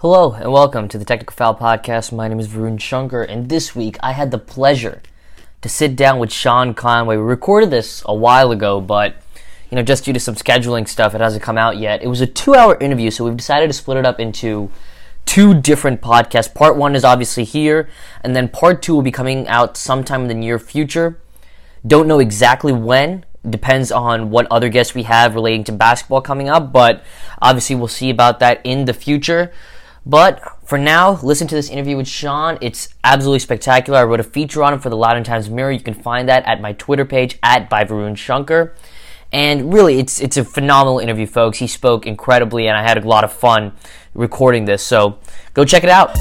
Hello and welcome to the Technical Foul Podcast. My name is Varun Shankar, and this week I had the pleasure to sit down with Sean Conway. We recorded this a while ago, but you know, just due to some scheduling stuff, it hasn't come out yet. It was a two-hour interview, so we've decided to split it up into two different podcasts. Part one is obviously here, and then part two will be coming out sometime in the near future. Don't know exactly when. Depends on what other guests we have relating to basketball coming up, but obviously we'll see about that in the future. But for now, listen to this interview with Sean. It's absolutely spectacular. I wrote a feature on him for the Loudoun Times Mirror. You can find that at my Twitter page at by Varun. And really, it's it's a phenomenal interview, folks. He spoke incredibly, and I had a lot of fun recording this. So go check it out.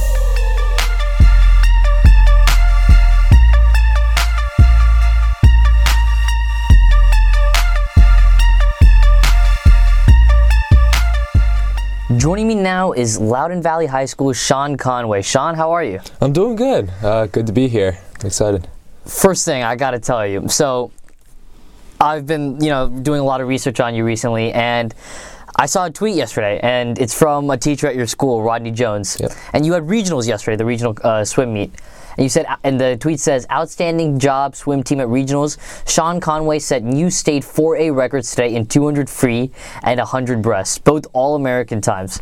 Joining me now is Loudoun Valley High School Sean Conway. Sean, how are you? I'm doing good. Uh, good to be here. I'm excited. First thing I got to tell you. So, I've been, you know, doing a lot of research on you recently, and I saw a tweet yesterday, and it's from a teacher at your school, Rodney Jones. Yep. And you had regionals yesterday, the regional uh, swim meet. And you said, uh, and the tweet says, outstanding job swim team at regionals. Sean Conway set new state 4A records today in 200 free and 100 breasts, both all American times.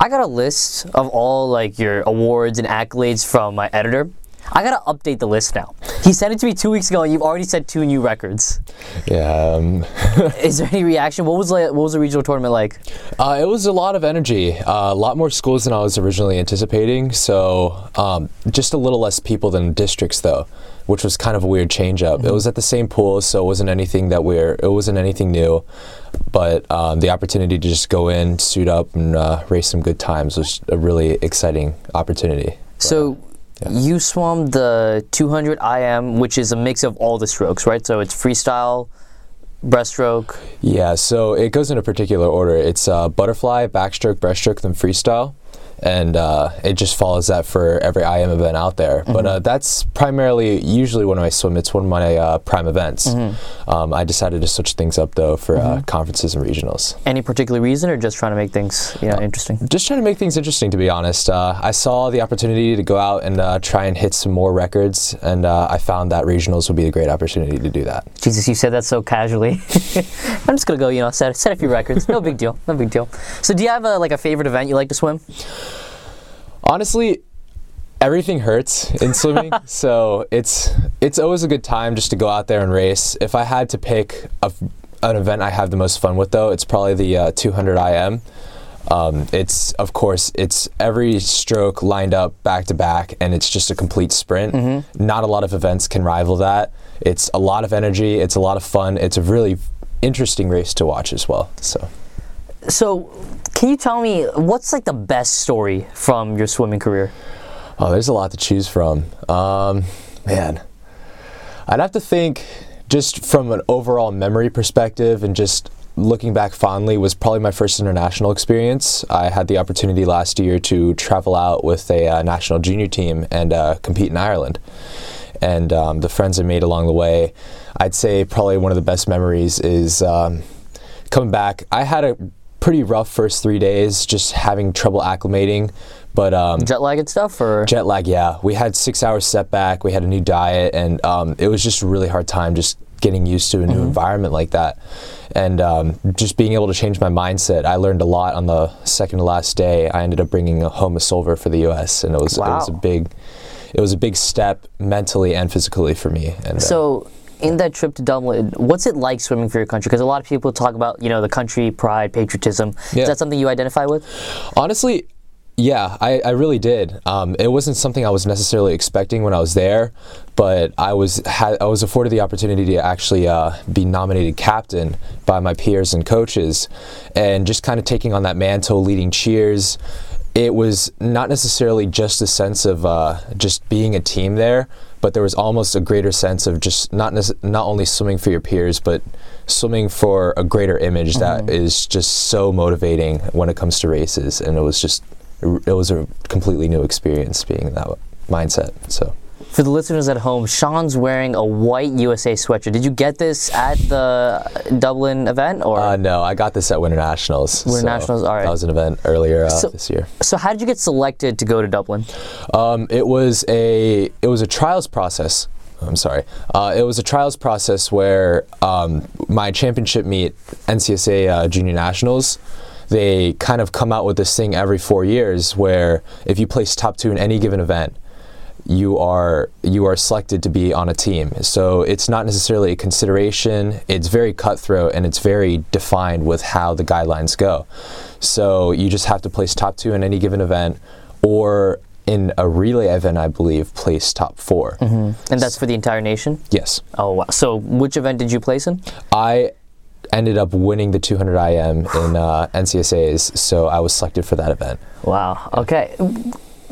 I got a list of all like your awards and accolades from my editor. I gotta update the list now. He sent it to me two weeks ago, and you've already set two new records. Yeah. Um, Is there any reaction? What was like, what was the regional tournament like? uh, it was a lot of energy. Uh, a lot more schools than I was originally anticipating. So um, just a little less people than districts, though, which was kind of a weird change up. It was at the same pool, so it wasn't anything that we're. It wasn't anything new. But um, the opportunity to just go in, suit up, and uh, race some good times was a really exciting opportunity. So you swam the 200 IM, which is a mix of all the strokes, right? So it's freestyle, breaststroke. Yeah, so it goes in a particular order. It's uh, butterfly, backstroke, breaststroke, then freestyle. And uh, it just follows that for every IM event out there. But uh, that's primarily, usually when I swim, it's one of my uh, prime events. Um, I decided to switch things up though for uh, conferences and regionals. Any particular reason, or just trying to make things, you know, interesting? Just trying to make things interesting, to be honest. Uh, I saw the opportunity to go out and uh, try and hit some more records, and uh, I found that regionals would be a great opportunity to do that. Jesus, you said that so casually. I'm just gonna go, you know, set set a few records. No big deal. No big deal. So, do you have a like a favorite event you like to swim? Honestly, everything hurts in swimming, so it's it's always a good time just to go out there and race. If I had to pick a, an event I have the most fun with, though, it's probably the uh, 200 IM. Um, it's of course it's every stroke lined up back to back, and it's just a complete sprint. Not a lot of events can rival that. It's a lot of energy. It's a lot of fun. It's a really interesting race to watch as well. So. So, can you tell me what's like the best story from your swimming career? Oh, there's a lot to choose from. Um, man, I'd have to think just from an overall memory perspective and just looking back fondly was probably my first international experience. I had the opportunity last year to travel out with a uh, national junior team and uh, compete in Ireland. And um, the friends I made along the way, I'd say probably one of the best memories is um, coming back. I had a pretty rough first three days, just having trouble acclimating. But um, Jet lag and stuff, or Jet lag, yeah. We had six hours setback. We had a new diet, and um, it was just a really hard time just getting used to a new environment like that, and um, just being able to change my mindset. I learned a lot on the second to last day. I ended up bringing home a silver for the U.S., and it was it was a big, it was a big step mentally and physically for me. And uh, So, in that trip to Dublin, what's it like swimming for your country? Because a lot of people talk about, you know, the country pride, patriotism. Yeah. Is that something you identify with? Honestly, yeah, I, I really did. Um, it wasn't something I was necessarily expecting when I was there, but I was had, I was afforded the opportunity to actually uh, be nominated captain by my peers and coaches, and just kind of taking on that mantle, leading cheers. It was not necessarily just a sense of uh, just being a team there, but there was almost a greater sense of just not not only swimming for your peers, but swimming for a greater image that mm-hmm. is just so motivating when it comes to races. And it was just it was a completely new experience being in that mindset. So For the listeners at home, Sean's wearing a white USA sweatshirt. Did you get this at the Dublin event, or Uh, no, I got this at Winter Nationals. Winter so Nationals, all right. That was an event earlier uh, So- this year. so? How did you get selected to go to Dublin? Um, it was a it was a trials process. I'm sorry. Uh, it was a trials process where um, my championship meet, NCSA uh, Junior Nationals, they kind of come out with this thing every four years where if you place top two in any given event, you are you are selected to be on a team. So it's not necessarily a consideration. It's very cutthroat and it's very defined with how the guidelines go. So you just have to place top two in any given event, or in a relay event, I believe, place top 4 And that's for the entire nation. Yes, Oh wow! So which event did you place in? I ended up winning the 200 IM in uh, NCSA's, so I was selected for that event. Wow. Okay.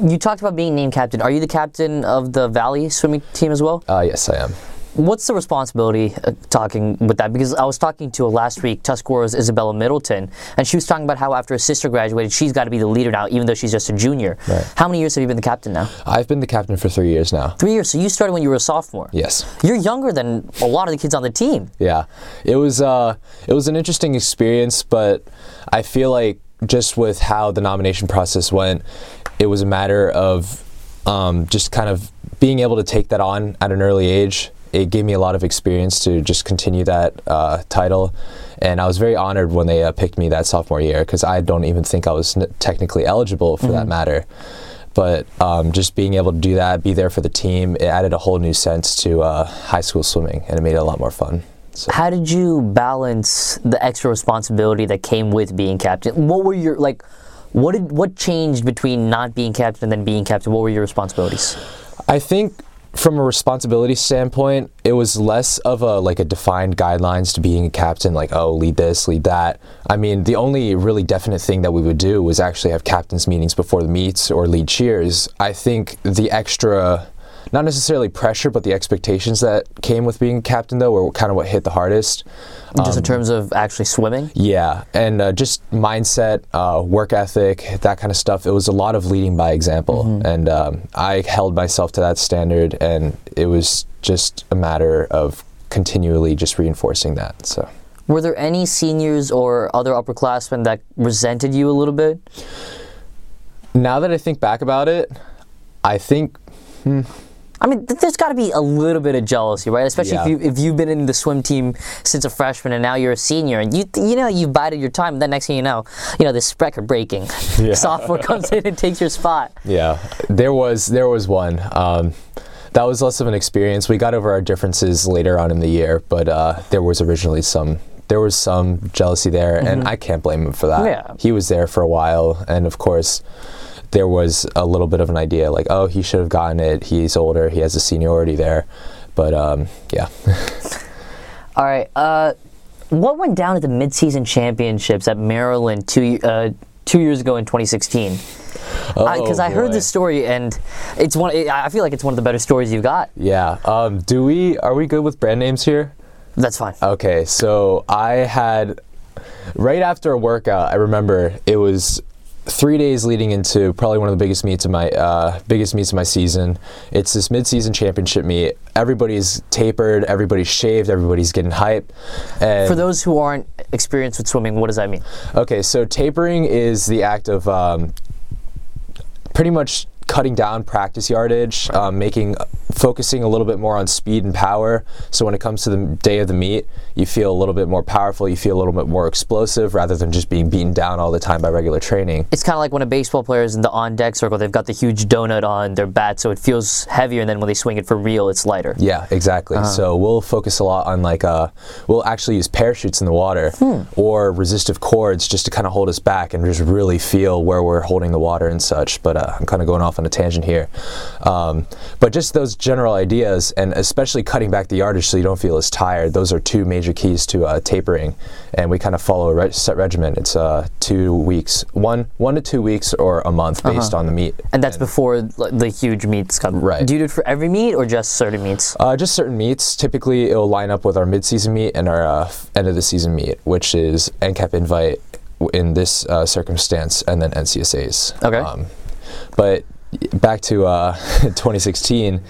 You talked about being named captain. Are you the captain of the Valley swimming team as well? Uh, yes, I am. What's the responsibility uh, talking with that? Because I was talking to last week, Tuscarora's Isabella Middleton, and she was talking about how after her sister graduated, she's got to be the leader now, even though she's just a junior. Right. How many years have you been the captain now? I've been the captain for three years now. Three years. So you started when you were a sophomore. Yes. You're younger than a lot of the kids on the team. Yeah, it was uh, it was an interesting experience, but I feel like just with how the nomination process went, it was a matter of um, just kind of being able to take that on at an early age. It gave me a lot of experience to just continue that uh, title, and I was very honored when they uh, picked me that sophomore year because I don't even think I was n- technically eligible for that matter. But um, just being able to do that, be there for the team, it added a whole new sense to uh, high school swimming, and it made it a lot more fun. So. How did you balance the extra responsibility that came with being captain? What were your like? What did what changed between not being captain and then being captain? What were your responsibilities? I think from a responsibility standpoint, it was less of a like a defined guidelines to being a captain, like oh lead this, lead that. I mean, the only really definite thing that we would do was actually have captains meetings before the meets or lead cheers. I think the extra not necessarily pressure, but the expectations that came with being a captain though were kind of what hit the hardest. Just in terms of actually swimming. Yeah, and uh, just mindset, uh, work ethic, that kind of stuff. It was a lot of leading by example, and um, I held myself to that standard, and it was just a matter of continually just reinforcing that. So. Were there any seniors or other upperclassmen that resented you a little bit? Now that I think back about it, I think I mean, th- there's got to be a little bit of jealousy, right? Especially Yeah. if, you, if you've been in the swim team since a freshman and now you're a senior, and you you know you've bided your time. And then next thing you know, you know this record breaking Yeah. sophomore comes in and takes your spot. Yeah, there was there was one. Um, that was less of an experience. We got over our differences later on in the year, but uh, there was originally some there was some jealousy there, and I can't blame him for that. Yeah. he was there for a while, and of course. There was a little bit of an idea, like, oh, he should have gotten it. He's older. He has a seniority there, but um, yeah. All right. Uh, what went down at the midseason championships at Maryland two uh, two years ago in 2016? Because I, heard this story and it's one. I feel like it's one of the better stories you've got. Yeah. Um, do we? Are we good with brand names here? That's fine. Okay, so I had right after a workout. I remember it was three days leading into probably one of the biggest meets of my uh, biggest meets of my season. It's this mid-season championship meet. Everybody's tapered, everybody's shaved, everybody's getting hype. And For those who aren't experienced with swimming, what does that mean? Okay, so tapering is the act of um, pretty much cutting down practice yardage, um, making focusing a little bit more on speed and power. So when it comes to the day of the meet, you feel a little bit more powerful. You feel a little bit more explosive rather than just being beaten down all the time by regular training. It's kind of like when a baseball player is in the on deck circle, they've got the huge donut on their bat, so it feels heavier, and then when they swing it for real, it's lighter. Yeah, exactly. So we'll focus a lot on like uh, we'll actually use parachutes in the water or resistive cords just to kind of hold us back and just really feel where we're holding the water and such. But uh, I'm kind of going off on a tangent here. Um, but just those general ideas, and especially cutting back the yardage so you don't feel as tired. Those are two major keys to uh, tapering, and we kind of follow a reg- set regimen. It's uh, two weeks, one one to two weeks, or a month based on the meet. And that's before like, the huge meets come. Right. Do you do it for every meet or just certain meets? Uh, just certain meets. Typically, it'll line up with our mid-season meet and our uh, end of the season meet, which is NCAP Invite in this uh, circumstance, and then NCSA's. Okay. Um, but back to uh, 2016,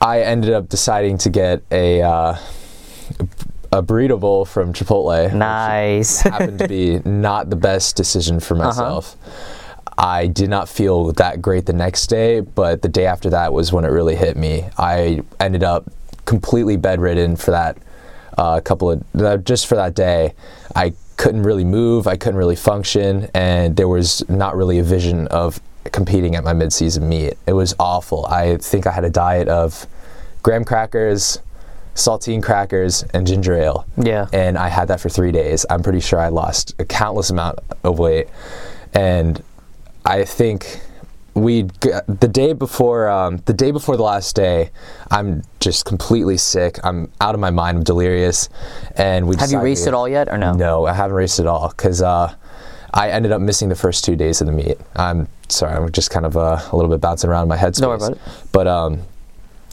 I ended up deciding to get a uh, a burrito bowl from Chipotle. Nice. happened to be not the best decision for Uh-huh. myself. I did not feel that great the next day, but the day after that was when it really hit me. I ended up completely bedridden for that uh, couple of uh, just for that day. I couldn't really move, I couldn't really function, and there was not really a vision of competing at my mid-season meet. It was awful. I think I had a diet of graham crackers, saltine crackers, and ginger ale yeah. and I had that for three days. I'm pretty sure I lost a countless amount of weight, and I think we the day before um, the day before the last day, I'm just completely sick. I'm out of my mind. I'm delirious, and we Have you raced at all yet, or no? No, I haven't raced at all because uh, I ended up missing the first two days of the meet. I'm sorry, I'm just kind of uh, a little bit bouncing around in my headspace. Don't worry about it. But um,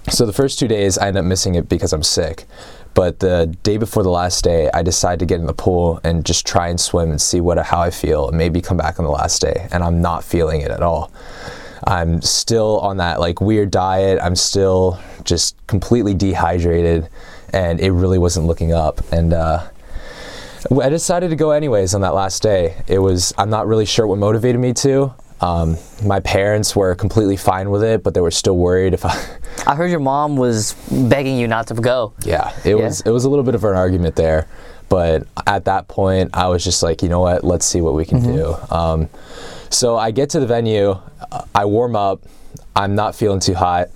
so the first two days, I end up missing it because I'm sick. But the day before the last day, I decided to get in the pool and just try and swim and see what how I feel, and maybe come back on the last day. And I'm not feeling it at all. I'm still on that like weird diet. I'm still just completely dehydrated, and it really wasn't looking up. And uh, I decided to go anyways on that last day. It was I'm not really sure what motivated me to. Um, my parents were completely fine with it, but they were still worried if I. I heard your mom was begging you not to go. yeah, it Yeah. was it was a little bit of an argument there, but at that point I was just like, you know what, let's see what we can do. Um, so I get to the venue, I warm up, I'm not feeling too hot.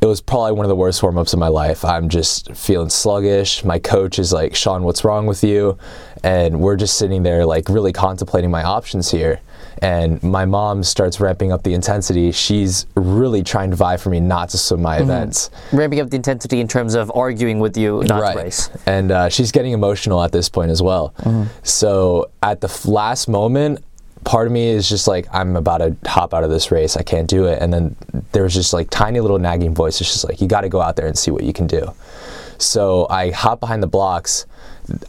It was probably one of the worst warm ups of my life. I'm just feeling sluggish. My coach is like, Sean, what's wrong with you? And we're just sitting there, like, really contemplating my options here. And my mom starts ramping up the intensity. She's really trying to vie for me not to swim my events. Ramping up the intensity in terms of arguing with you not right. to race. And uh, she's getting emotional at this point as well. So at the last moment, part of me is just like, I'm about to hop out of this race. I can't do it. And then there's just like tiny little nagging voice. It's just like, you got to go out there and see what you can do. So I hop behind the blocks.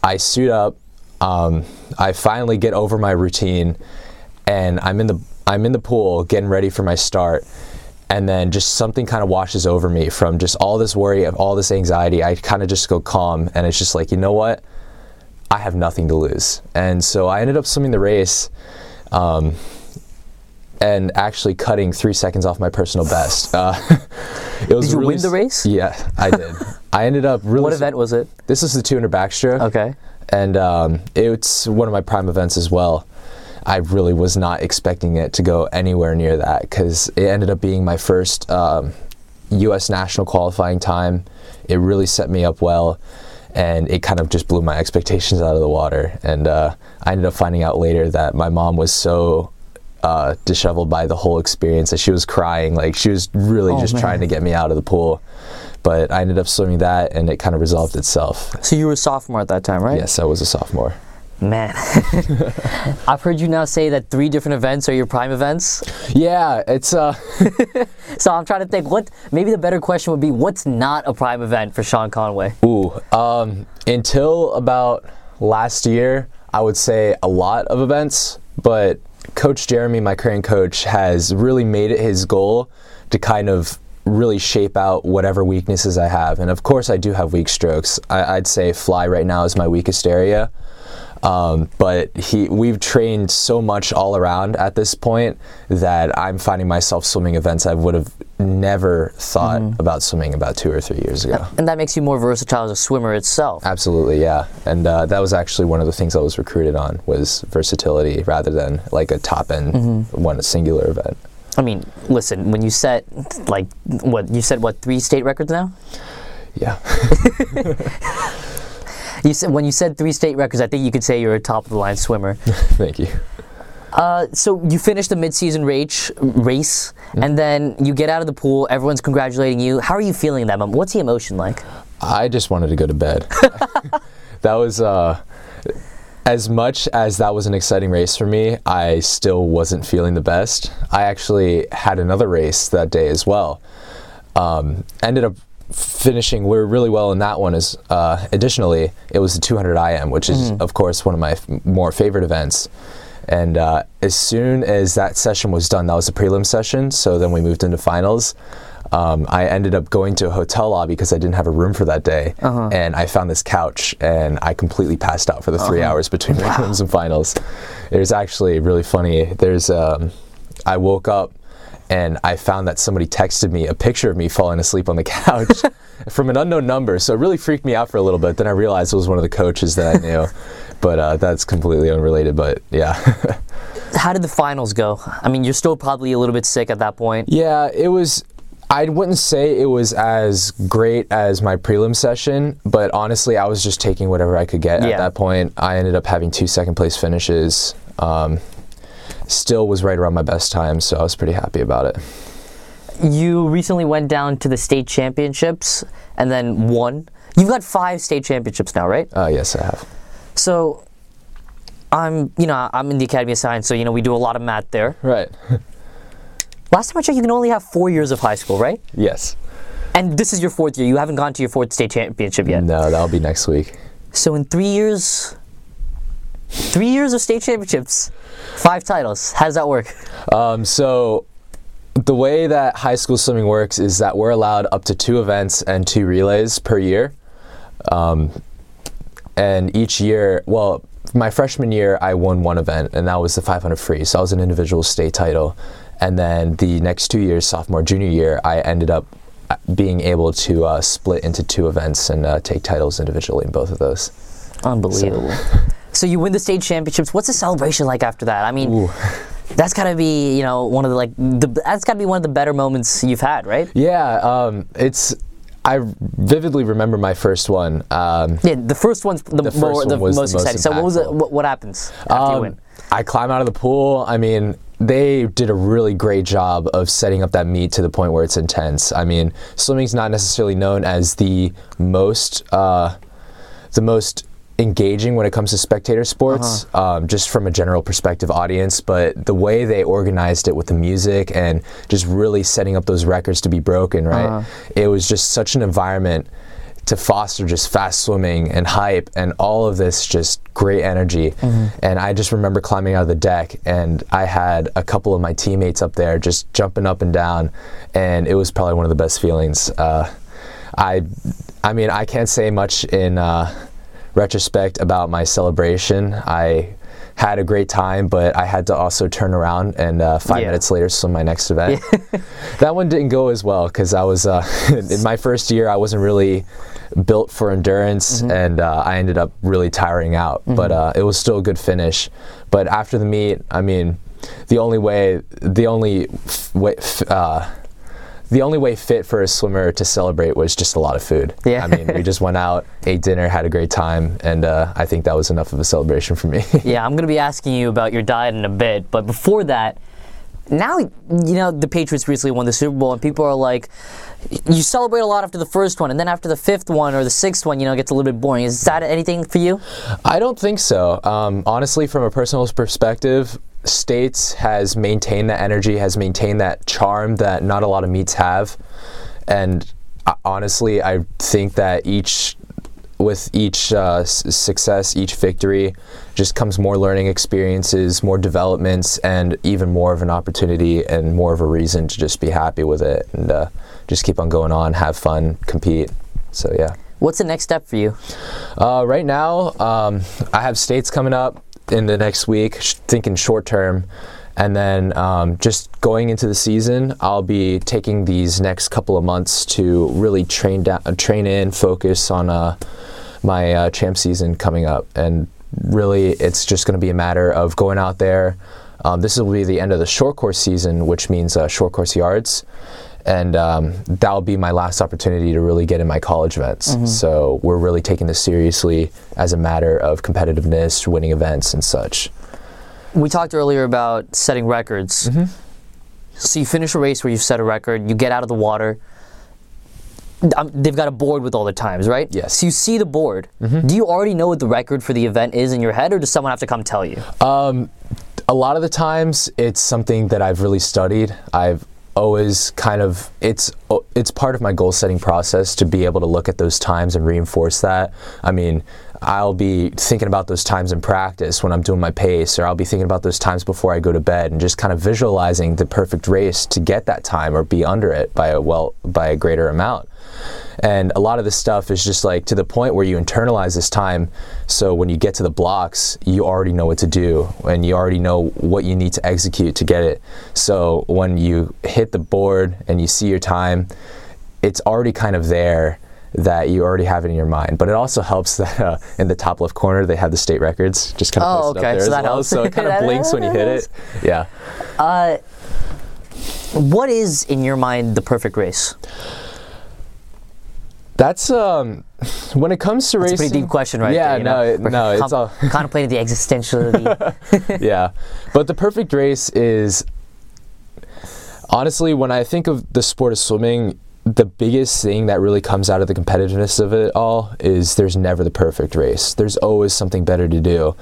I suit up. Um, I finally get over my routine, and I'm in the I'm in the pool getting ready for my start. And then just something kind of washes over me from just all this worry, of all this anxiety. I kind of just go calm, and it's just like, you know what? I have nothing to lose. And so I ended up swimming the race. Um, and actually cutting three seconds off my personal best. Uh, it was Did you really win the race? Yeah, I did. I ended up really. What event was it? This is the 200 backstroke. Okay. And um, it's one of my prime events as well. I really was not expecting it to go anywhere near that because it ended up being my first um, U.S. national qualifying time. It really set me up well, and it kind of just blew my expectations out of the water. And uh, I ended up finding out later that my mom was so uh, disheveled by the whole experience that she was crying. Like she was really Oh, just man. trying to get me out of the pool. But I ended up swimming that, and it kind of resolved itself. So you were a sophomore at that time, right? Yes, I was a sophomore. Man. I've heard you now say that three different events are your prime events. Yeah, it's uh So I'm trying to think what maybe the better question would be what's not a prime event for Sean Conway? ooh, um until about last year, I would say a lot of events, but coach Jeremy, my current coach, has really made it his goal to kind of really shape out whatever weaknesses I have. And of course I do have weak strokes. I, I'd say fly right now is my weakest area. Um, but he, we've trained so much all around at this point that I'm finding myself swimming events I would have never thought about swimming about two or three years ago. And that makes you more versatile as a swimmer itself. Absolutely, yeah. And uh, that was actually one of the things I was recruited on was versatility rather than like a top end one singular event. I mean, listen, when you set like what you said what three state records now? Yeah. You said when you said three state records, I think you could say you're a top of the line swimmer. Thank you. Uh, so you finish the mid-season race, race, and then you get out of the pool. Everyone's congratulating you. How are you feeling in that moment? What's the emotion like? I just wanted to go to bed. that was uh, as much as that was an exciting race for me. I still wasn't feeling the best. I actually had another race that day as well. Um, ended up finishing we were really well in that one. is uh, additionally, it was the 200 IM, which is of course one of my f- more favorite events. And uh, as soon as that session was done, that was the prelim session. So then we moved into finals. Um, I ended up going to a hotel lobby because I didn't have a room for that day, Uh-huh. and I found this couch, and I completely passed out for the 3 hours between prelims and finals. It was actually really funny. There's, um, I woke up and I found that somebody texted me a picture of me falling asleep on the couch from an unknown number. So it really freaked me out for a little bit. Then I realized it was one of the coaches that I knew, but uh, that's completely unrelated. But yeah. How did the finals go? I mean, you're still probably a little bit sick at that point. Yeah, it was. I wouldn't say it was as great as my prelim session, but honestly, I was just taking whatever I could get Yeah. at that point. I ended up having two second place finishes. Um, still was right around my best time, so I was pretty happy about it. You recently went down to the state championships and then won. You've got five state championships now, right? Uh, yes, I have. So, I'm, you know, I'm in the Academy of Science, so you know we do a lot of math there. Right. Last time I checked, you can only have four years of high school, right? yes. And this is your fourth year. You haven't gone to your fourth state championship yet. No, that'll be next week. So in three years, three years of state championships, five titles. How does that work? Um, so the way that high school swimming works is that we're allowed up to two events and two relays per year. Um, and each year, well, my freshman year, I won one event, and that was the 500 free. So I was an individual state title. And then the next two years, sophomore, junior year, I ended up uh, being able to uh, split into two events and uh, take titles individually in both of those. Unbelievable. So you win the state championships. What's the celebration like after that? I mean, Ooh. that's gotta be you know one of the like the that's gotta be one of the better moments you've had, right? Yeah, um, it's. I vividly remember my first one. Um, Yeah, the first one's the, The more, first the one the most most exciting. So what was it? What, what happens after you Um, win? I climb out of the pool. I mean, they did a really great job of setting up that meet to the point where it's intense. I mean, swimming's not necessarily known as the most uh, the most engaging when it comes to spectator sports, um, just from a general perspective audience. But the way they organized it with the music and just really setting up those records to be broken, right? It was just such an environment to foster just fast swimming and hype and all of this just great energy. And I just remember climbing out of the deck and I had a couple of my teammates up there just jumping up and down, and it was probably one of the best feelings. Uh, I, I mean, I can't say much in uh, retrospect about my celebration. I had a great time, but I had to also turn around and uh, five Yeah. minutes later swim my next event. that one didn't go as well because I was uh, in my first year. I wasn't really built for endurance, and uh, I ended up really tiring out. But uh, it was still a good finish. But after the meet, I mean, the only way, the only f- way. F- uh, the only way fit for a swimmer to celebrate was just a lot of food. Yeah. I mean, we just went out, ate dinner, had a great time, and uh, I think that was enough of a celebration for me. Yeah, I'm gonna be asking you about your diet in a bit, but before that, now you know the Patriots recently won the Super Bowl, and people are like, you celebrate a lot after the first one, and then after the fifth one or the sixth one, you know, it gets a little bit boring. Is that anything for you? I don't think so. Um, honestly, from a personal perspective, States has maintained that energy, has maintained that charm that not a lot of meets have. And uh, honestly, I think that each, with each uh, success, each victory, just comes more learning experiences, more developments, and even more of an opportunity and more of a reason to just be happy with it and uh, just keep on going on, have fun, compete. So, yeah. What's the next step for you? Uh, right now, um, I have states coming up in the next week, thinking short term. And then um, just going into the season, I'll be taking these next couple of months to really train down, uh, train in, focus on uh, my uh, champ season coming up. And really, it's just going to be a matter of going out there. Um, this will be the end of the short course season, which means uh, short course yards and um, that'll be my last opportunity to really get in my college events. So we're really taking this seriously as a matter of competitiveness, winning events, and such. We talked earlier about setting records. Mm-hmm. So you finish a race where you've set a record, you get out of the water. Um, they've got a board with all the times, right? Yes. Mm-hmm. So you see the board. Do you already know what the record for the event is in your head, or does someone have to come tell you? Um, a lot of the times, it's something that I've really studied. I've always kind of it's it's part of my goal setting process to be able to look at those times and reinforce that. I mean, I'll be thinking about those times in practice when I'm doing my pace, or I'll be thinking about those times before I go to bed, and just kind of visualizing the perfect race to get that time or be under it by a well by a greater amount. And a lot of this stuff is just like to the point where you internalize this time. So when you get to the blocks, you already know what to do and you already know what you need to execute to get it. So when you hit the board and you see your time, it's already kind of there that you already have it in your mind. But it also helps that uh, in the top left corner they have the state records just kind of Oh, posted okay, up there so as that well. helps. So it kind of blinks when you hit it. Yeah. Uh, what is in your mind the perfect race? That's um when it comes to It's a racing. pretty deep question, right? Yeah, there, no, it- no, it's all contemplating the existentiality. yeah. But the perfect race is honestly when I think of the sport of swimming, the biggest thing that really comes out of the competitiveness of it all is there's never the perfect race. There's always something better to do.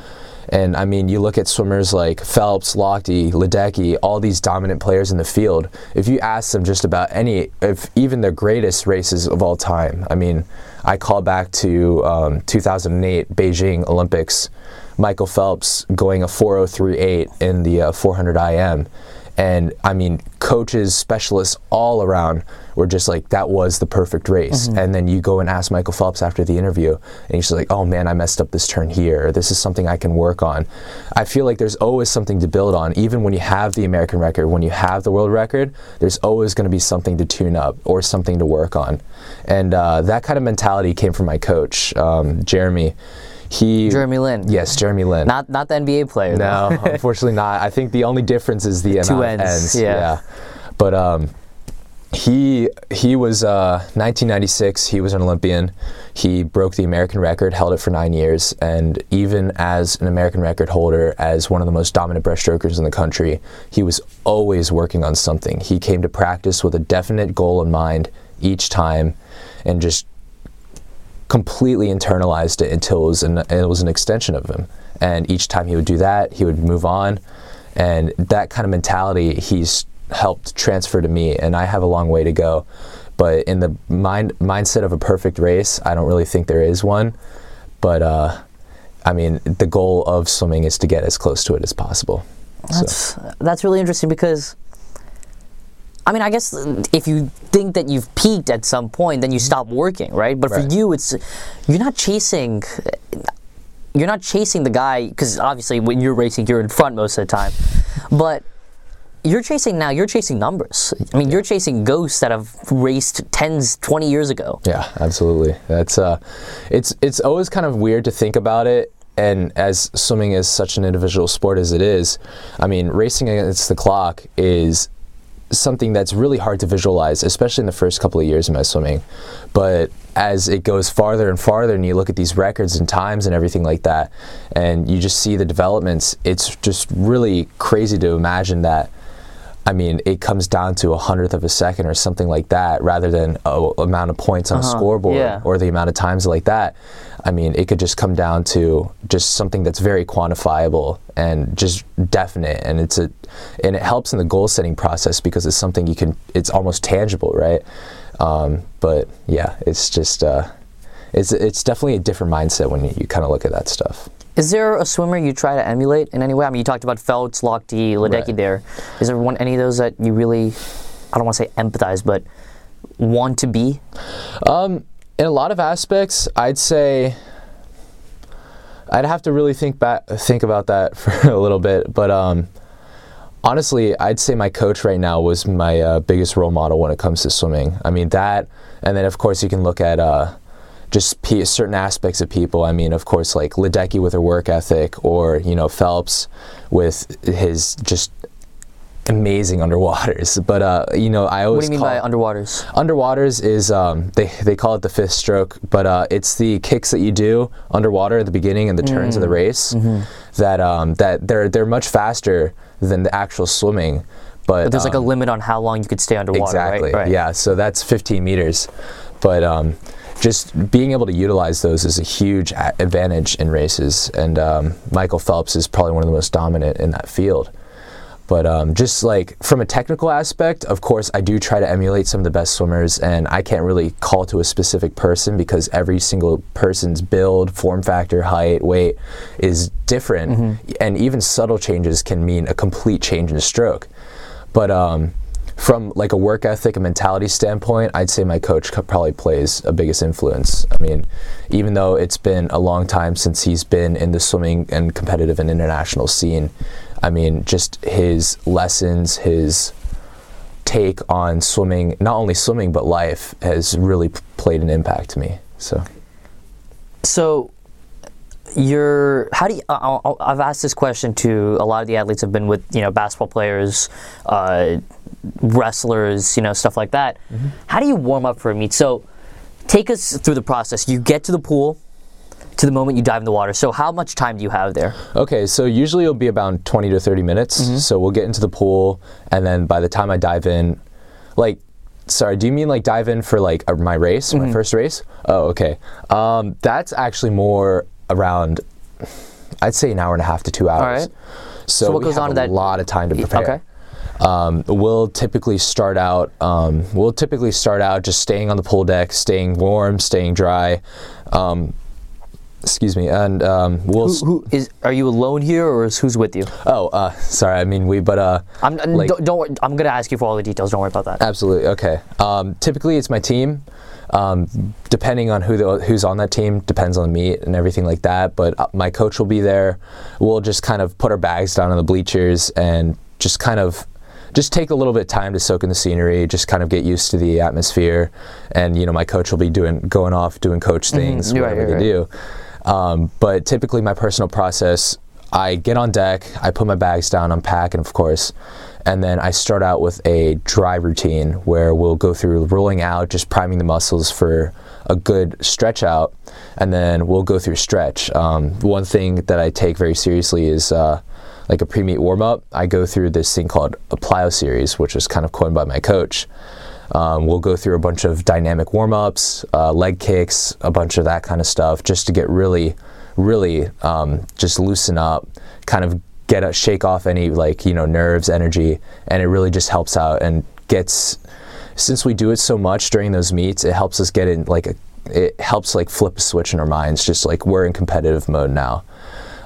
And I mean, you look at swimmers like Phelps, Lochte, Ledecky, all these dominant players in the field. If you ask them just about any, if even the greatest races of all time, I mean, I call back to um, 2008 Beijing Olympics, Michael Phelps going a 4:03.8 in the uh, 400 IM, and I mean, coaches, specialists all around were just like, that was the perfect race. And then you go and ask Michael Phelps after the interview, and he's just like, oh man, I messed up this turn here. Or, this is something I can work on. I feel like there's always something to build on. Even when you have the American record, when you have the world record, there's always going to be something to tune up or something to work on. And uh, that kind of mentality came from my coach, um, Jeremy. He Jeremy Linn. Yes, Jeremy Linn. Not not the NBA player. No, unfortunately not. I think the only difference is the Two amount of ends, ends. yeah. But um, he he was uh, 1996. He was an Olympian. He broke the American record, held it for nine years, and even as an American record holder, as one of the most dominant breaststrokers in the country, he was always working on something. He came to practice with a definite goal in mind each time, and just completely internalized it until it was an, it was an extension of him. And each time he would do that, he would move on. And that kind of mentality he's helped transfer to me. And I have a long way to go. But in the mind mindset of a perfect race, I don't really think there is one. But uh, I mean, the goal of swimming is to get as close to it as possible. So, That's that's really interesting because I mean, I guess if you think that you've peaked at some point, then you stop working, right? But Mm-hmm. Right. for you, it's you're not chasing. You're not chasing the guy because obviously when you're racing, you're in front most of the time. But you're chasing now. You're chasing numbers. I mean, you're chasing ghosts that have raced tens, twenty years ago. Yeah, absolutely. That's uh, it's it's always kind of weird to think about it. And as swimming is such an individual sport as it is, I mean, racing against the clock is something that's really hard to visualize, especially in the first couple of years of my swimming. But as it goes farther and farther, and you look at these records and times and everything like that, and you just see the developments, it's just really crazy to imagine that. I mean, it comes down to a hundredth of a second or something like that, rather than a amount of points on a scoreboard yeah. or the amount of times like that. I mean, it could just come down to just something that's very quantifiable and just definite, and it's a, and it helps in the goal setting process because it's something you can, it's almost tangible, right? Um, but yeah, it's just, uh, it's it's definitely a different mindset when you, you kind of look at that stuff. Is there a swimmer you try to emulate in any way? I mean, you talked about Phelps, Lochte, Ledecky Right. there. Is there one any of those that you really, I don't want to say empathize, but want to be? In a lot of aspects, I'd say I'd have to really think back, think about that for a little bit. But um, honestly, I'd say my coach right now was my uh, biggest role model when it comes to swimming. I mean that, and then of course you can look at uh, just pe- certain aspects of people. I mean, of course, like Ledecky with her work ethic, or you know Phelps with his just amazing underwaters. But uh, you know, I always. What do you mean by underwaters? Underwaters is um, they they call it the fifth stroke, but uh, it's the kicks that you do underwater at the beginning and the turns Mm. of the race Mm-hmm. that um, that they're they're much faster than the actual swimming. But, But there's like a um, limit on how long you could stay underwater, exactly right? Right. yeah. So that's 15 meters, but um, just being able to utilize those is a huge advantage in races. And um, Michael Phelps is probably one of the most dominant in that field. But um, just like from a technical aspect, of course, I do try to emulate some of the best swimmers, and I can't really call to a specific person because every single person's build, form factor, height, weight is different, and even subtle changes can mean a complete change in stroke. But um, from like a work ethic and mentality standpoint, I'd say my coach probably plays a biggest influence. I mean, even though it's been a long time since he's been in the swimming and competitive and international scene, I mean, just his lessons, his take on swimming, not only swimming but life, has really played an impact to me. So. So, you're how do you? I- I've asked this question to a lot of the athletes. I've been with you know basketball players, uh, wrestlers, you know stuff like that. How do you warm up for a meet? So, take us through the process. You get to the pool, to the moment you dive in the water. So, how much time do you have there? Okay, so usually it'll be about 20 to 30 minutes. So we'll get into the pool, and then by the time I dive in, like, sorry, do you mean like dive in for like uh, my race, my first race? Oh, okay. Um, that's actually more around, I'd say an hour and a half to two hours. right. So, So what we goes have on a that- lot of time to prepare. okay. Um, we'll typically start out. Um, we'll typically start out just staying on the pool deck, staying warm, staying dry. Um, excuse me, and um, we'll. s- Who is? Are you alone here, or is who's with you? Oh, uh, sorry. I mean, we, but uh, I'm Like- don't, don't. I'm gonna ask you for all the details. Don't worry about that. absolutely okay. Um, typically, it's my team. Um, depending on who the, who's on that team, depends on the meet and everything like that. But uh, my coach will be there. We'll just kind of put our bags down on the bleachers and just kind of just take a little bit of time to soak in the scenery, just kind of get used to the atmosphere. And you know, my coach will be doing going off doing coach things, Right, whatever right, they right. do. Um, but typically, my personal process, I get on deck, I put my bags down, unpack, and of course, and then I start out with a dry routine where we'll go through rolling out, just priming the muscles for a good stretch out, and then we'll go through stretch. Um, one thing that I take very seriously is uh, like a pre-meet warm-up. I go through this thing called a plyo series, which is kind of coined by my coach. Um, we'll go through a bunch of dynamic warm ups, uh, leg kicks, a bunch of that kind of stuff, just to get really, really um, just loosen up, kind of get a shake off any like you know nerves, energy, and it really just helps out and gets. Since we do it so much during those meets, it helps us get in like a. It helps like flip a switch in our minds, just like we're in competitive mode now.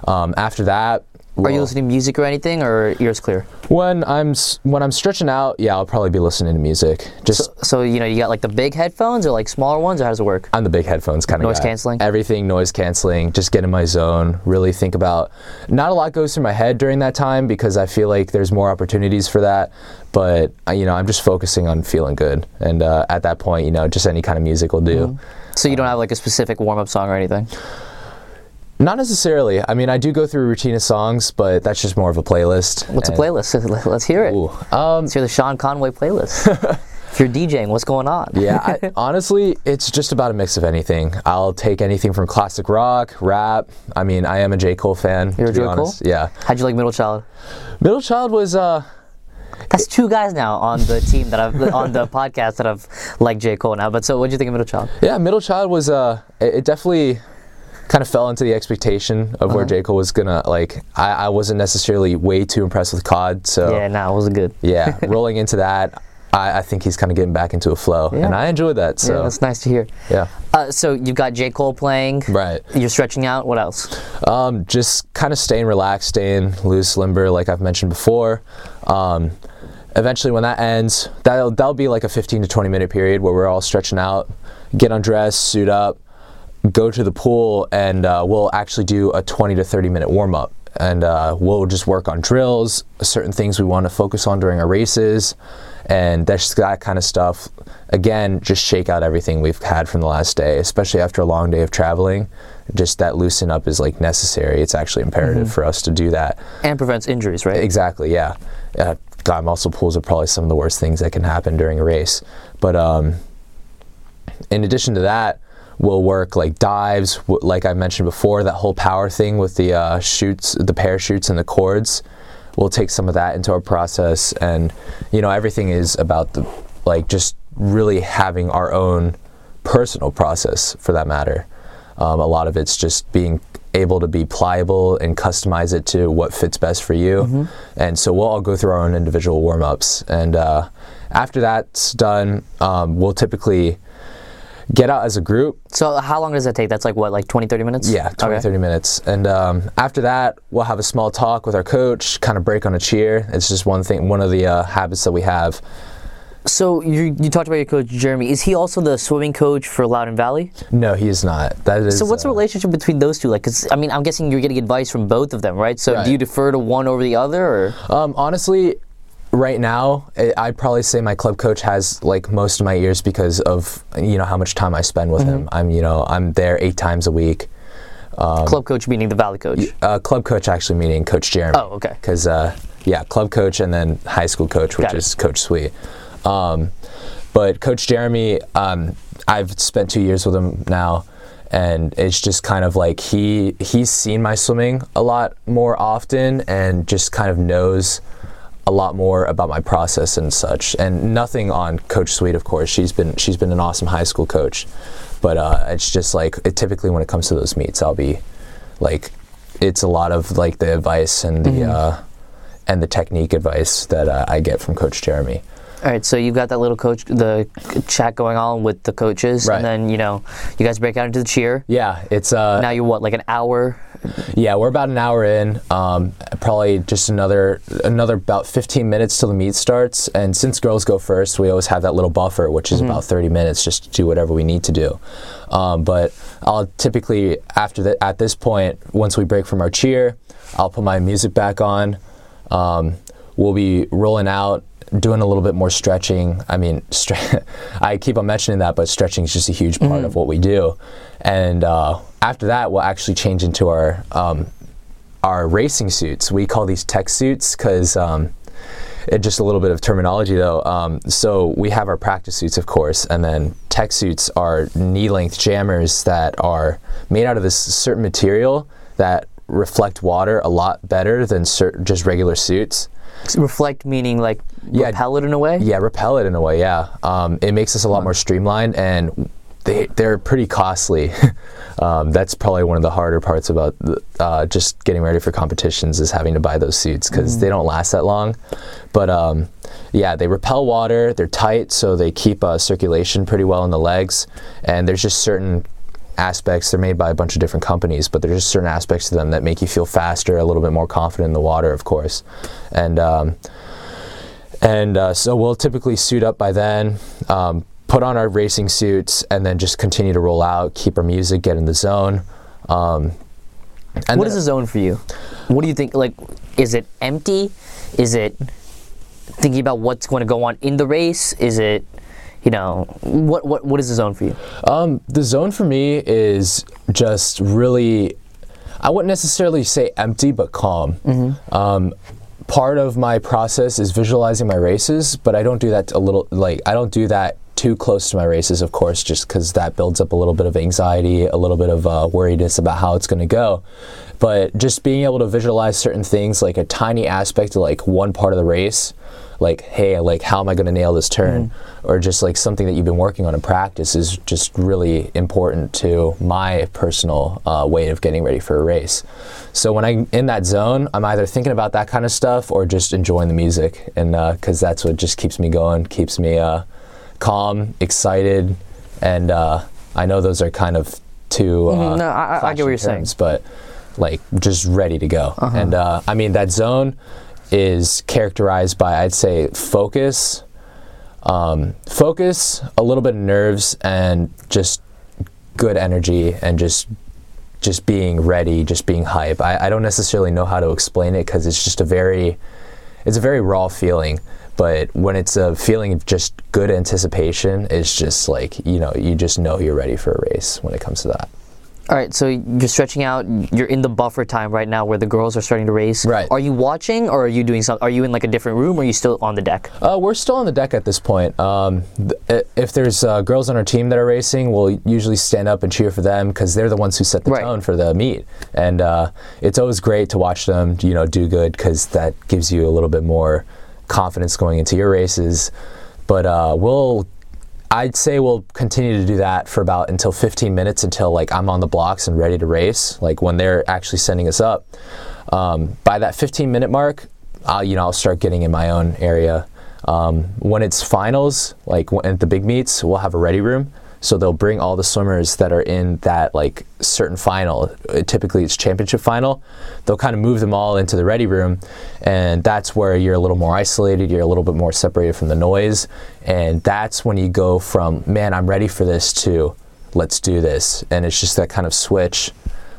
Um, after that, Are you listening to music or anything, or ears clear? when I'm when I'm stretching out, yeah, I'll probably be listening to music. Just So, so you know, you got like the big headphones or like smaller ones, or how does it work? I'm the big headphones kind of Noise guy. canceling? Everything noise canceling. Just get in my zone. Really think about. Not a lot goes through my head during that time because I feel like there's more opportunities for that. But uh, you know, I'm just focusing on feeling good, and uh, at that point, you know, just any kind of music will do. So you don't have like a specific warm-up song or anything. Not necessarily. I mean, I do go through a routine of songs, but that's just more of a playlist. What's a playlist? Let's hear it. Ooh, um, Let's hear the Sean Conway playlist. if you're DJing, what's going on? yeah, I, honestly, it's just about a mix of anything. I'll take anything from classic rock, rap. I mean, I am a J. Cole fan. You're a be Cole? Yeah. How'd you like Middle Child? Middle Child was uh That's two guys now on the team that I've on the podcast that I've liked J Cole now. But so, what'd you think of Middle Child? yeah, Middle Child was uh it, it definitely kind of fell into the expectation of Uh-huh. where J. Cole was gonna like I, I wasn't necessarily way too impressed with KOD, so Yeah, no, it wasn't good. yeah, rolling into that I, I think he's kind of getting back into a flow, and I enjoyed that. Yeah, So that's nice to hear. yeah, Uh, so you've got J Cole playing. right. You're stretching out. What else? Um, just kind of staying relaxed, staying loose, limber, like I've mentioned before. Um, eventually, when that ends, that'll that'll be like a 15 to 20 minute period where we're all stretching out, get undressed, suit up, go to the pool, and uh, we'll actually do a 20 to 30 minute warm up. And uh, we'll just work on drills, certain things we want to focus on during our races, and that's that kind of stuff. Again, just shake out everything we've had from the last day, especially after a long day of traveling. Just that loosen up is like necessary. It's actually imperative for us to do that. And prevents injuries, right? Exactly, yeah. Uh, God, muscle pulls are probably some of the worst things that can happen during a race. But um, in addition to that, we'll work like dives, w- like I mentioned before, that whole power thing with the uh, chutes, the parachutes and the cords. We'll take some of that into our process, and you know everything is about the like just really having our own personal process for that matter. Um, a lot of it's just being able to be pliable and customize it to what fits best for you. And so we'll all go through our own individual warm ups. And uh, after that's done, um, we'll typically get out as a group So how long does that take? That's like what, like 20, 30 minutes? yeah, 20, Okay. 30 minutes. And um, after that, we'll have a small talk with our coach, kind of break on a cheer. It's just one thing, one of the uh, habits that we have. So you you talked about your coach Jeremy. Is he also the swimming coach for Loudoun Valley? No, he is not. That is. So what's the uh, relationship between those two like? Because I mean, I'm guessing you're getting advice from both of them, right? So Right. do you defer to one over the other, or Um, honestly, right now, I- I'd probably say my club coach has like most of my ears because of you know how much time I spend with him. I'm you know I'm there eight times a week. club coach meaning the Valley coach? Uh, club coach actually meaning Coach Jeremy. Oh, okay. Because uh, yeah, club coach and then high school coach, which Got it. is Coach Sweet. Um, but Coach Jeremy, um, I've spent two years with him now, and it's just kind of like he he's seen my swimming a lot more often, and just kind of knows a lot more about my process and such. And nothing on Coach Sweet, of course. She's been she's been an awesome high school coach, but uh, it's just like it, typically when it comes to those meets, I'll be like it's a lot of like the advice and the uh, and the technique advice that uh, I get from Coach Jeremy. All right, so you've got that little coach, the chat going on with the coaches, Right. and then you know you guys break out into the cheer. Yeah, it's uh, Now you're what, like an hour? yeah, we're about an hour in. Um, probably just another another about 15 minutes till the meet starts. And since girls go first, we always have that little buffer, which is about 30 minutes, just to do whatever we need to do. Um, but I'll typically after that at this point, once we break from our cheer, I'll put my music back on. Um, we'll be rolling out. Doing a little bit more stretching. I mean, stre- I keep on mentioning that, but stretching is just a huge part of what we do. And uh, after that, we'll actually change into our um, our racing suits. We call these tech suits because um, it just a little bit of terminology though. Um, so we have our practice suits, of course, and then tech suits are knee-length jammers that are made out of this certain material that reflect water a lot better than cer- just regular suits. Reflect meaning like Yeah. repel it in a way. Yeah, repel it in a way. Yeah, um, it makes us a lot more streamlined, and they they're pretty costly. um, that's probably one of the harder parts about the, uh, just getting ready for competitions is having to buy those suits because they don't last that long. But um, yeah, they repel water. They're tight, so they keep uh, circulation pretty well in the legs. And there's just certain aspects. They're made by a bunch of different companies, but there's just certain aspects to them that make you feel faster, a little bit more confident in the water, of course. And um, and uh, so we'll typically suit up by then, um, put on our racing suits, and then just continue to roll out, keep our music, get in the zone. Um, and What then- is a zone for you? What do you think? Like, is it empty? Is it thinking about what's going to go on in the race? Is it, you know, what what what is the zone for you? Um, the zone for me is just really, I wouldn't necessarily say empty, but calm. Um, part of my process is visualizing my races, but I don't do that a little, like, I don't do that too close to my races, of course, just because that builds up a little bit of anxiety, a little bit of uh, worriedness about how it's going to go. But just being able to visualize certain things, like a tiny aspect of like one part of the race, like hey like how am i going to nail this turn? Or just like something that you've been working on in practice is just really important to my personal uh, way of getting ready for a race. So when i'm in that zone i'm either thinking about that kind of stuff or just enjoying the music. And because that's what just keeps me going keeps me uh, calm excited. And uh, i know those are kind of two uh, Mhm, no, I- I- I get what you're saying. but like just ready to go. And uh, I mean that zone is characterized by I'd say focus, um, focus, a little bit of nerves, and just good energy and just just being ready, just being hype. I, I don't necessarily know how to explain it because it's just a very it's a very raw feeling. But when it's a feeling of just good anticipation, it's just like you know you just know you're ready for a race when it comes to that. All right, so you're stretching out. You're in the buffer time right now, where the girls are starting to race. Right. Are you watching, or are you doing something? Are you in like a different room, or are you still on the deck? Uh, we're still on the deck at this point. Um, th- if there's uh, girls on our team that are racing, we'll usually stand up and cheer for them because they're the ones who set the Right. tone for the meet. And uh, it's always great to watch them, you know, do good because that gives you a little bit more confidence going into your races. But uh, we'll I'd say we'll continue to do that for about until 15 minutes until like I'm on the blocks and ready to race. Like when they're actually sending us up. Um, by that 15 minute mark, I'll, you know I'll start getting in my own area. Um, when it's finals, like at the big meets, we'll have a ready room. So they'll bring all the swimmers that are in that like certain final. Typically, it's championship final. They'll kind of move them all into the ready room, and that's where you're a little more isolated. You're a little bit more separated from the noise, and that's when you go from man, I'm ready for this to let's do this, and it's just that kind of switch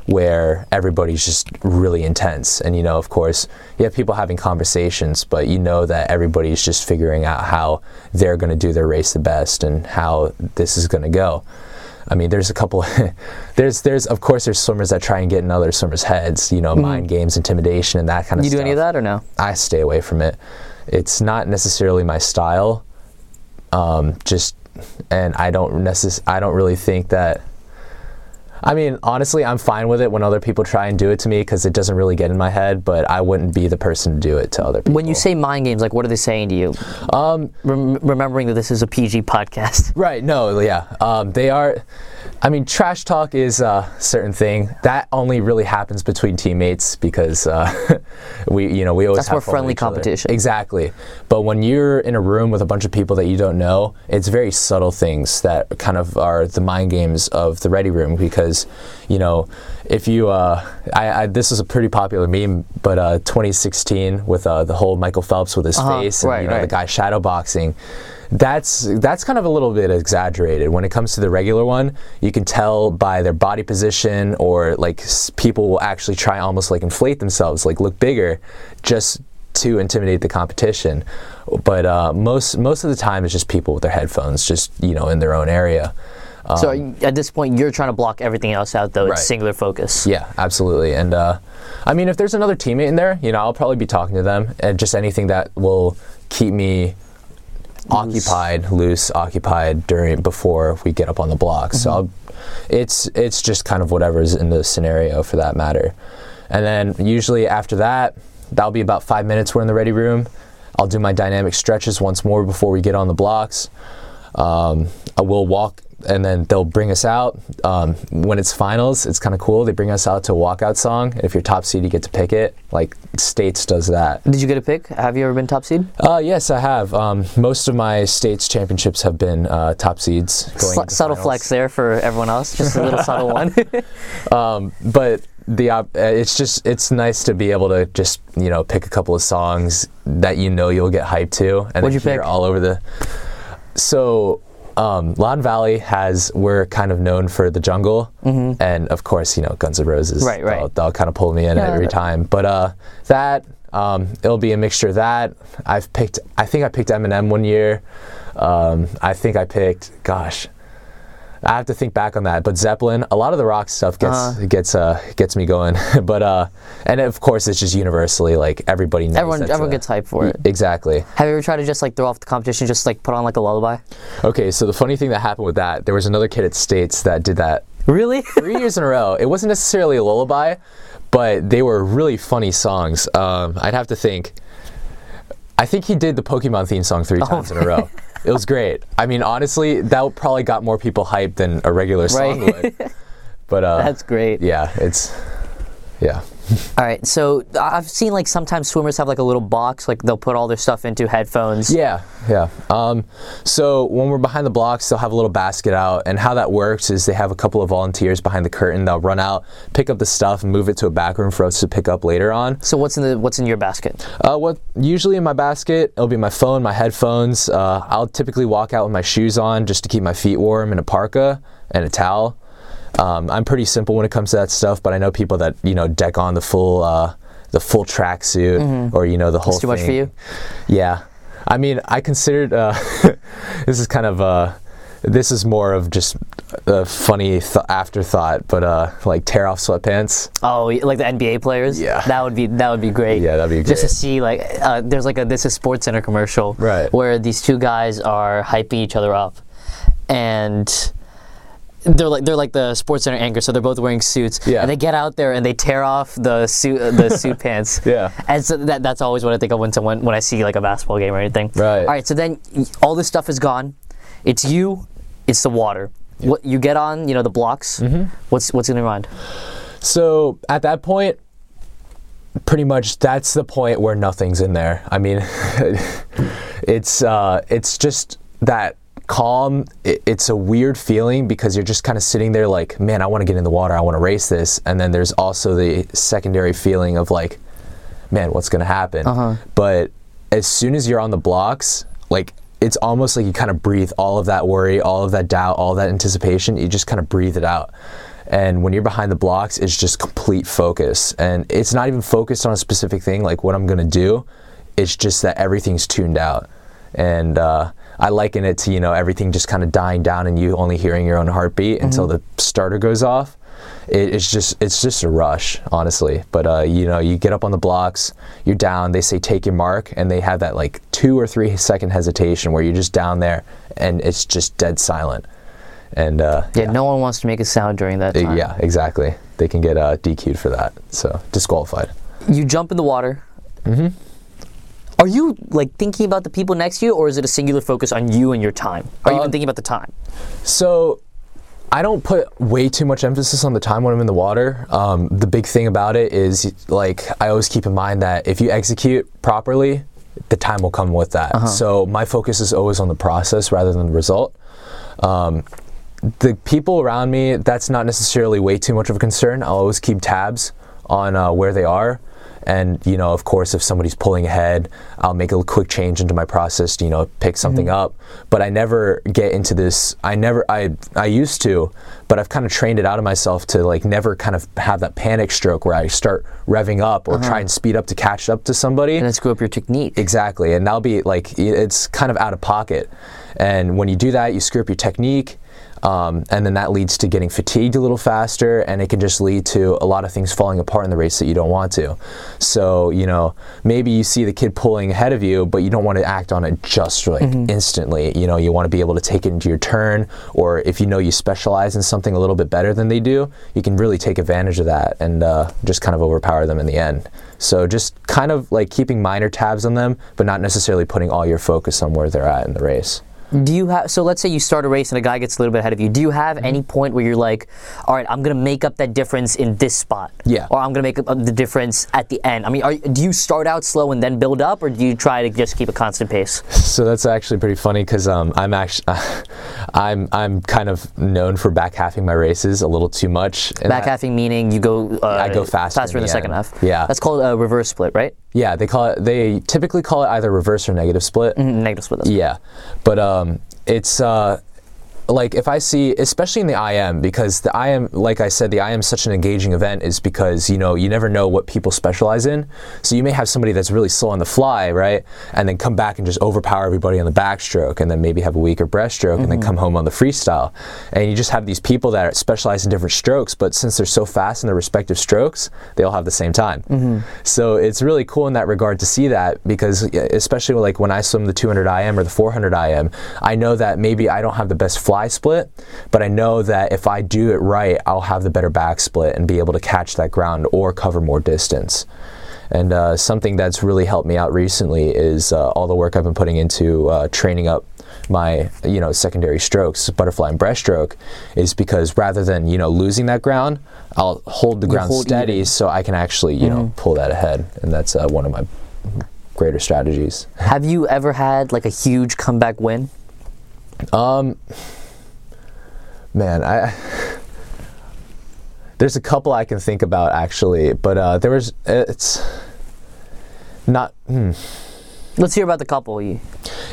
where everybody's just really intense. And you know, of course, you have people having conversations, but you know that everybody's just figuring out how they're going to do their race the best and how this is going to go. I mean, there's a couple. there's, there's, of course, there's swimmers that try and get in other swimmers' heads. You know, mind games, intimidation, and that kind of stuff. Do You stuff. do any of that or no? I stay away from it. It's not necessarily my style. Um, just, and I don't necess- I don't really think that. I mean, honestly, I'm fine with it when other people try and do it to me because it doesn't really get in my head. But I wouldn't be the person to do it to other people. When you say mind games, like what are they saying to you? um, Rem- remembering that this is a PG podcast. Right. No. Yeah. Um, they are. I mean, trash talk is a certain thing that only really happens between teammates because uh, we, you know, we always That's have more friendly competition. Exactly. But when you're in a room with a bunch of people that you don't know, it's very subtle things that kind of are the mind games of the ready room because, you know, if you, uh, I, I this is a pretty popular meme, but uh, 2016 with uh, the whole Michael Phelps with his Uh-huh. face and Right, you know the guy shadow boxing that's that's kind of a little bit exaggerated when it comes to the regular one you can tell by their body position or like people will actually try almost like inflate themselves like look bigger just to intimidate the competition but uh, most most of the time it's just people with their headphones just you know in their own area so at this point, you're trying to block everything else out, though. Right. It's singular focus. Yeah, absolutely. And uh, I mean, if there's another teammate in there, you know, I'll probably be talking to them and just anything that will keep me occupied, loose, occupied during before we get up on the block. So mm-hmm. I'll, it's it's just kind of whatever's in the scenario for that matter. And then usually after that, that'll be about five minutes. We're in the ready room. I'll do my dynamic stretches once more before we get on the blocks. Um, I will walk, and then they'll bring us out. Um, when it's finals, it's kind of cool. They bring us out to a walkout song. If you're top seed, you get to pick it. Like States does that. Did you get a pick? Have you ever been top seed? Uh, yes, I have. Um, most of my states championships have been uh, top seeds. Going Sl- into subtle finals. flex there for everyone else. Just a little subtle one. Um, but the op- uh, it's just it's nice to be able to just you know pick a couple of songs that you know you'll get hyped to and What'd then you hear pick? all over the. So, um, Loudoun Valley has we're kind of known for the jungle, and of course you know Guns N' Roses. Mm-hmm. Right, right. They'll, they'll kind of pull me in Yeah, every time. But uh, that um, it'll be a mixture of that. I've picked. I think I picked Eminem one year. Um, I think I picked. Gosh. I have to think back on that, but Zeppelin, a lot of the rock stuff gets Uh-huh. gets uh gets me going. but uh, and of course it's just universally like everybody knows. everyone, everyone a- gets hyped for it. Exactly. Have you ever tried to just like throw off the competition, just like put on like a lullaby? Okay, so the funny thing that happened with that, there was another kid at States that did that Really? three years in a row. It wasn't necessarily a lullaby, but they were really funny songs. Um, I'd have to think. I think he did the Pokemon theme song Oh. three times in a row. It was great. I mean, honestly, that probably got more people hyped than a regular song Right. would. But uh, That's great. yeah, it's yeah. All right, so I've seen like sometimes swimmers have like a little box, like they'll put all their stuff into headphones. Yeah, yeah. Um, so when we're behind the blocks, they'll have a little basket out, and how that works is they have a couple of volunteers behind the curtain. They'll run out, pick up the stuff, and move it to a back room for us to pick up later on. So what's in the what's in your basket? Uh, what usually in my basket, it'll be my phone, my headphones. Uh, I'll typically walk out with my shoes on just to keep my feet warm, and a parka and a towel. Um, I'm pretty simple when it comes to that stuff, but I know people that you know deck on the full uh, the full tracksuit or you know the whole. too much for you? Yeah, I mean, I considered uh, this is kind of uh, this is more of just a funny th- afterthought, but uh, like tear off sweatpants. Oh, like the NBA players? Yeah. That would be that would be great. Yeah, that'd be great. Just to see like uh, there's like a this is Sports Center commercial Right. where these two guys are hyping each other up, and they're like they're like the Sports Center anchor, so they're both wearing suits. Yeah. And they get out there and they tear off the suit uh, the suit pants. Yeah. And so that, that's always what I think of when someone when I see like a basketball game or anything. Right. All right. So then all this stuff is gone. It's you. It's the water. What you get on, you know, the blocks. Mm-hmm. What's what's in your mind? So at that point, pretty much that's the point where nothing's in there. I mean, it's uh, it's just that calm. It, it's a weird feeling because you're just kind of sitting there like, man, I want to get in the water. I want to race this. And then there's also the secondary feeling of like, man, what's going to happen? Uh-huh. But as soon as you're on the blocks, like it's almost like you kind of breathe all of that worry, all of that doubt, all that anticipation. You just kind of breathe it out. And when you're behind the blocks, it's just complete focus. And it's not even focused on a specific thing, like what I'm going to do. It's just that everything's tuned out. And uh, I liken it to, you know, everything just kind of dying down and you only hearing your own heartbeat until the starter goes off. It, it's just it's just a rush, honestly. But uh, you know, you get up on the blocks, you're down. They say take your mark, and they have that like two or three second hesitation where you're just down there and it's just dead silent. And uh, Yeah, no one wants to make a sound during that time. yeah, exactly. They can get uh, DQ'd for that, so disqualified. You jump in the water. Mm-hmm. Are you like thinking about the people next to you, or is it a singular focus on you and your time? Are you even thinking about the time? So I don't put way too much emphasis on the time when I'm in the water. Um, the big thing about it is like I always keep in mind that if you execute properly, the time will come with that. So my focus is always on the process rather than the result. Um, the people around me, that's not necessarily way too much of a concern. I'll always keep tabs on uh, where they are. And, you know, of course, if somebody's pulling ahead, I'll make a quick change into my process to, you know, pick something mm-hmm. up. But I never get into this. I never, I, I used to, but I've kind of trained it out of myself to like never kind of have that panic stroke where I start revving up or try uh-huh. and speed up to catch up to somebody. And then screw up your technique. Exactly, and that'll be like it's kind of out of pocket. And when you do that, you screw up your technique, um, and then that leads to getting fatigued a little faster, and it can just lead to a lot of things falling apart in the race that you don't want to. So you know, maybe you see the kid pulling ahead of you, but you don't want to act on it just like instantly. You know, you want to be able to take it into your turn, or if you know you specialize in something a little bit better than they do, you can really take advantage of that and uh, just kind of overpower them in the end. So just kind of like keeping minor tabs on them, but not necessarily putting all your focus on where they're at in the race. Do you have so let's say you start a race and a guy gets a little bit ahead of you. Do you have Mm-hmm. any point where you're like, all right, I'm gonna make up that difference in this spot, Yeah. or I'm gonna make up the difference at the end? I mean, are, do you start out slow and then build up, or do you try to just keep a constant pace? So that's actually pretty funny because um, I'm actually I'm I'm kind of known for back halving my races a little too much. Back halving meaning you go uh, I go faster faster in the second half. Yeah. that's called a reverse split, right? Yeah, they call it. They typically call it either reverse or negative split. Negative split. That's Yeah, but um, it's uh, like if I see, especially in the IM, because the IM, like I said, the IM is such an engaging event, is because you know you never know what people specialize in. So you may have somebody that's really slow on the fly, right, and then come back and just overpower everybody on the backstroke, and then maybe have a weaker breaststroke, and then mm-hmm. come home on the freestyle, and you just have these people that specialize in different strokes, but since they're so fast in their respective strokes, they all have the same time. Mm-hmm. So it's really cool in that regard to see that because especially like when I swim the 200 IM or the 400 IM, I know that maybe I don't have the best fly split, but I know that if I do it right, I'll have the better back split and be able to catch that ground or cover more distance. And uh, something that's really helped me out recently is uh, all the work I've been putting into uh, training up my you know secondary strokes butterfly and breaststroke is because rather than you know losing that ground i'll hold the ground hold steady even. so i can actually you know pull that ahead and that's uh, one of my greater strategies Have you ever had like a huge comeback win? Man i there's a couple i can think about actually but uh, there was it's not hmm. Let's hear about the couple.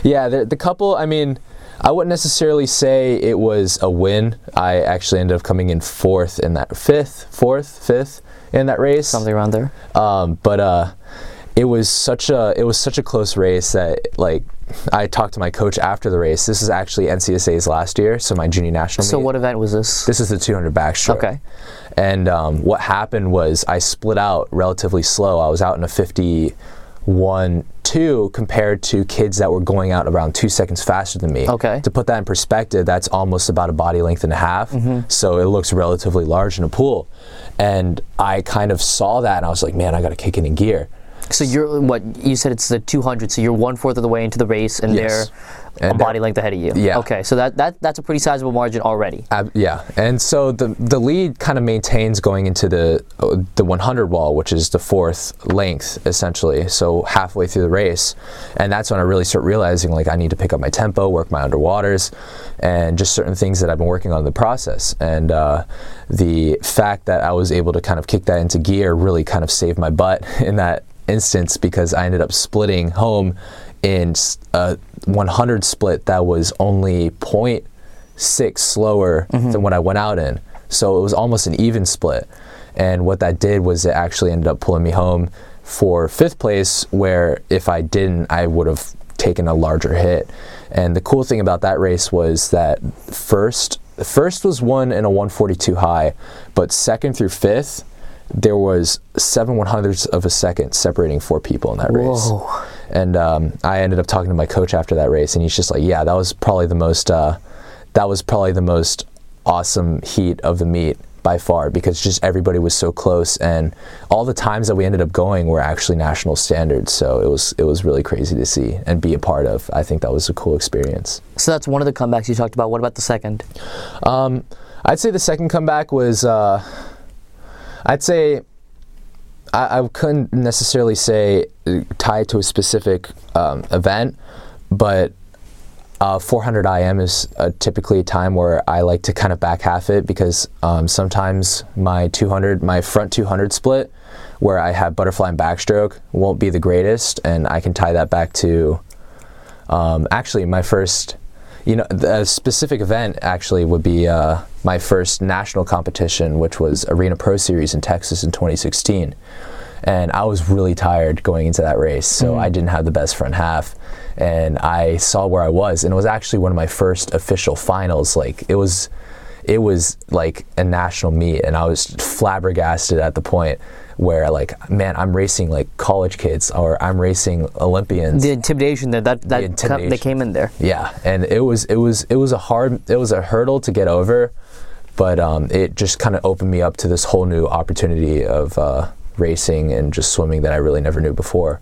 Yeah, the, the couple, I mean, I wouldn't necessarily say it was a win. I actually ended up coming in fourth in that, fifth, fourth, fifth in that race. something around there. Um, but uh, it was such a it was such a close race that like I talked to my coach after the race. This is actually NCSA's last year, so my junior national. So meet. what event was this? This is the 200 backstroke. Okay. And um, what happened was I split out relatively slow. I was out in a 51 2 compared to kids that were going out around two seconds faster than me. Okay. To put that in perspective, that's almost about a body length and a half. Mm-hmm. So it looks relatively large in a pool. And I kind of saw that and I was like, man, I got to kick it in gear. So you're what you said it's the 200. So you're one fourth of the way into the race, and Yes. they're a body length ahead of you. Yeah. Okay, so that, that that's a pretty sizable margin already. Ab- yeah, and so the the lead kind of maintains going into the uh, the 100 wall, which is the fourth length essentially. So halfway through the race, and that's when I really start realizing like I need to pick up my tempo, work my underwaters, and just certain things that I've been working on in the process. And uh, the fact that I was able to kind of kick that into gear really kind of saved my butt in that instance because I ended up splitting home in a 100 split that was only point 0.6 slower mm-hmm. than what I went out in. So it was almost an even split. And what that did was it actually ended up pulling me home for fifth place, where if I didn't, I would have taken a larger hit. And the cool thing about that race was that first, first was won in a 142 high, but second through fifth, there was seven one hundredths of a second separating four people in that race. And um, I ended up talking to my coach after that race, and he's just like, "Yeah, that was probably the most, uh, that was probably the most awesome heat of the meet by far because just everybody was so close, and all the times that we ended up going were actually national standards. So it was it was really crazy to see and be a part of. I think that was a cool experience. So that's one of the comebacks you talked about. What about the second? Um, I'd say the second comeback was, uh, I'd say, I, I couldn't necessarily say uh, tied to a specific um, event, but uh, 400 IM is uh, typically a time where I like to kind of back half it because um, sometimes my 200, my front 200 split, where I have butterfly and backstroke, won't be the greatest, and I can tie that back to um, actually my first you know a specific event actually would be uh, my first national competition which was arena pro series in texas in 2016 and i was really tired going into that race so i didn't have the best front half. And i saw where i was and it was actually one of my first official finals. Like it was it was like a national meet and i was flabbergasted at the point where like man i'm racing like college kids or i'm racing olympians The intimidation that that, that they came in there. yeah, and it was it was it was a hard it was a hurdle to get over, but um, it just kind of opened me up to this whole new opportunity of uh, racing and just swimming that I really never knew before.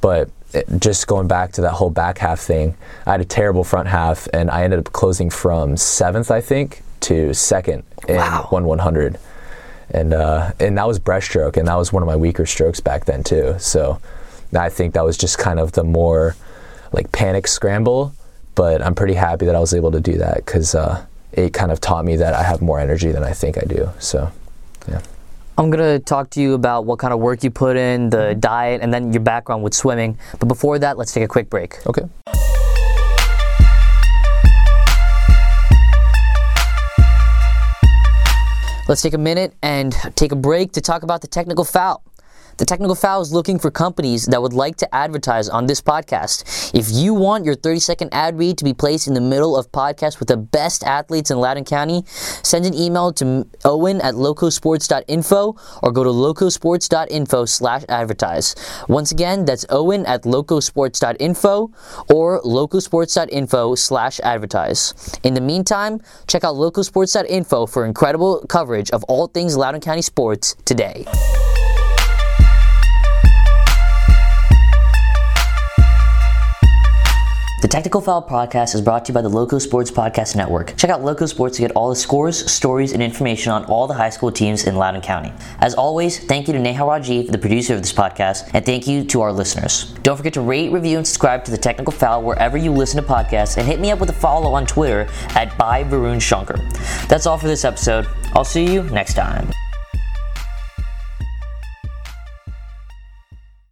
But it, just going back to that whole back half thing, I had a terrible front half, and I ended up closing from seventh, I think, to second in Wow. one one hundred, and uh, and that was breaststroke, and that was one of my weaker strokes back then too. So I think that was just kind of the more like panic scramble, but I'm pretty happy that I was able to do that because uh, it kind of taught me that I have more energy than I think I do. So, yeah. I'm gonna talk to you about what kind of work you put in, the diet, and then your background with swimming. But before that, let's take a quick break. Okay. Let's take a minute and take a break to talk about the technical foul. The Technical Foul is looking for companies that would like to advertise on this podcast. If you want your 30 second ad read to be placed in the middle of podcasts with the best athletes in Loudoun County, send an email to owen at locosports.info or go to locosports.info slash advertise. Once again, that's owen at locosports.info or locosports.info slash advertise. In the meantime, check out locosports.info for incredible coverage of all things Loudoun County sports today. The Technical Foul podcast is brought to you by the Loco Sports Podcast Network. Check out Loco Sports to get all the scores, stories, and information on all the high school teams in Loudoun County. As always, thank you to Neha Rajiv, the producer of this podcast, and thank you to our listeners. Don't forget to rate, review, and subscribe to the Technical Foul wherever you listen to podcasts, and hit me up with a follow on Twitter at by Varun Shankar. That's all for this episode. I'll see you next time.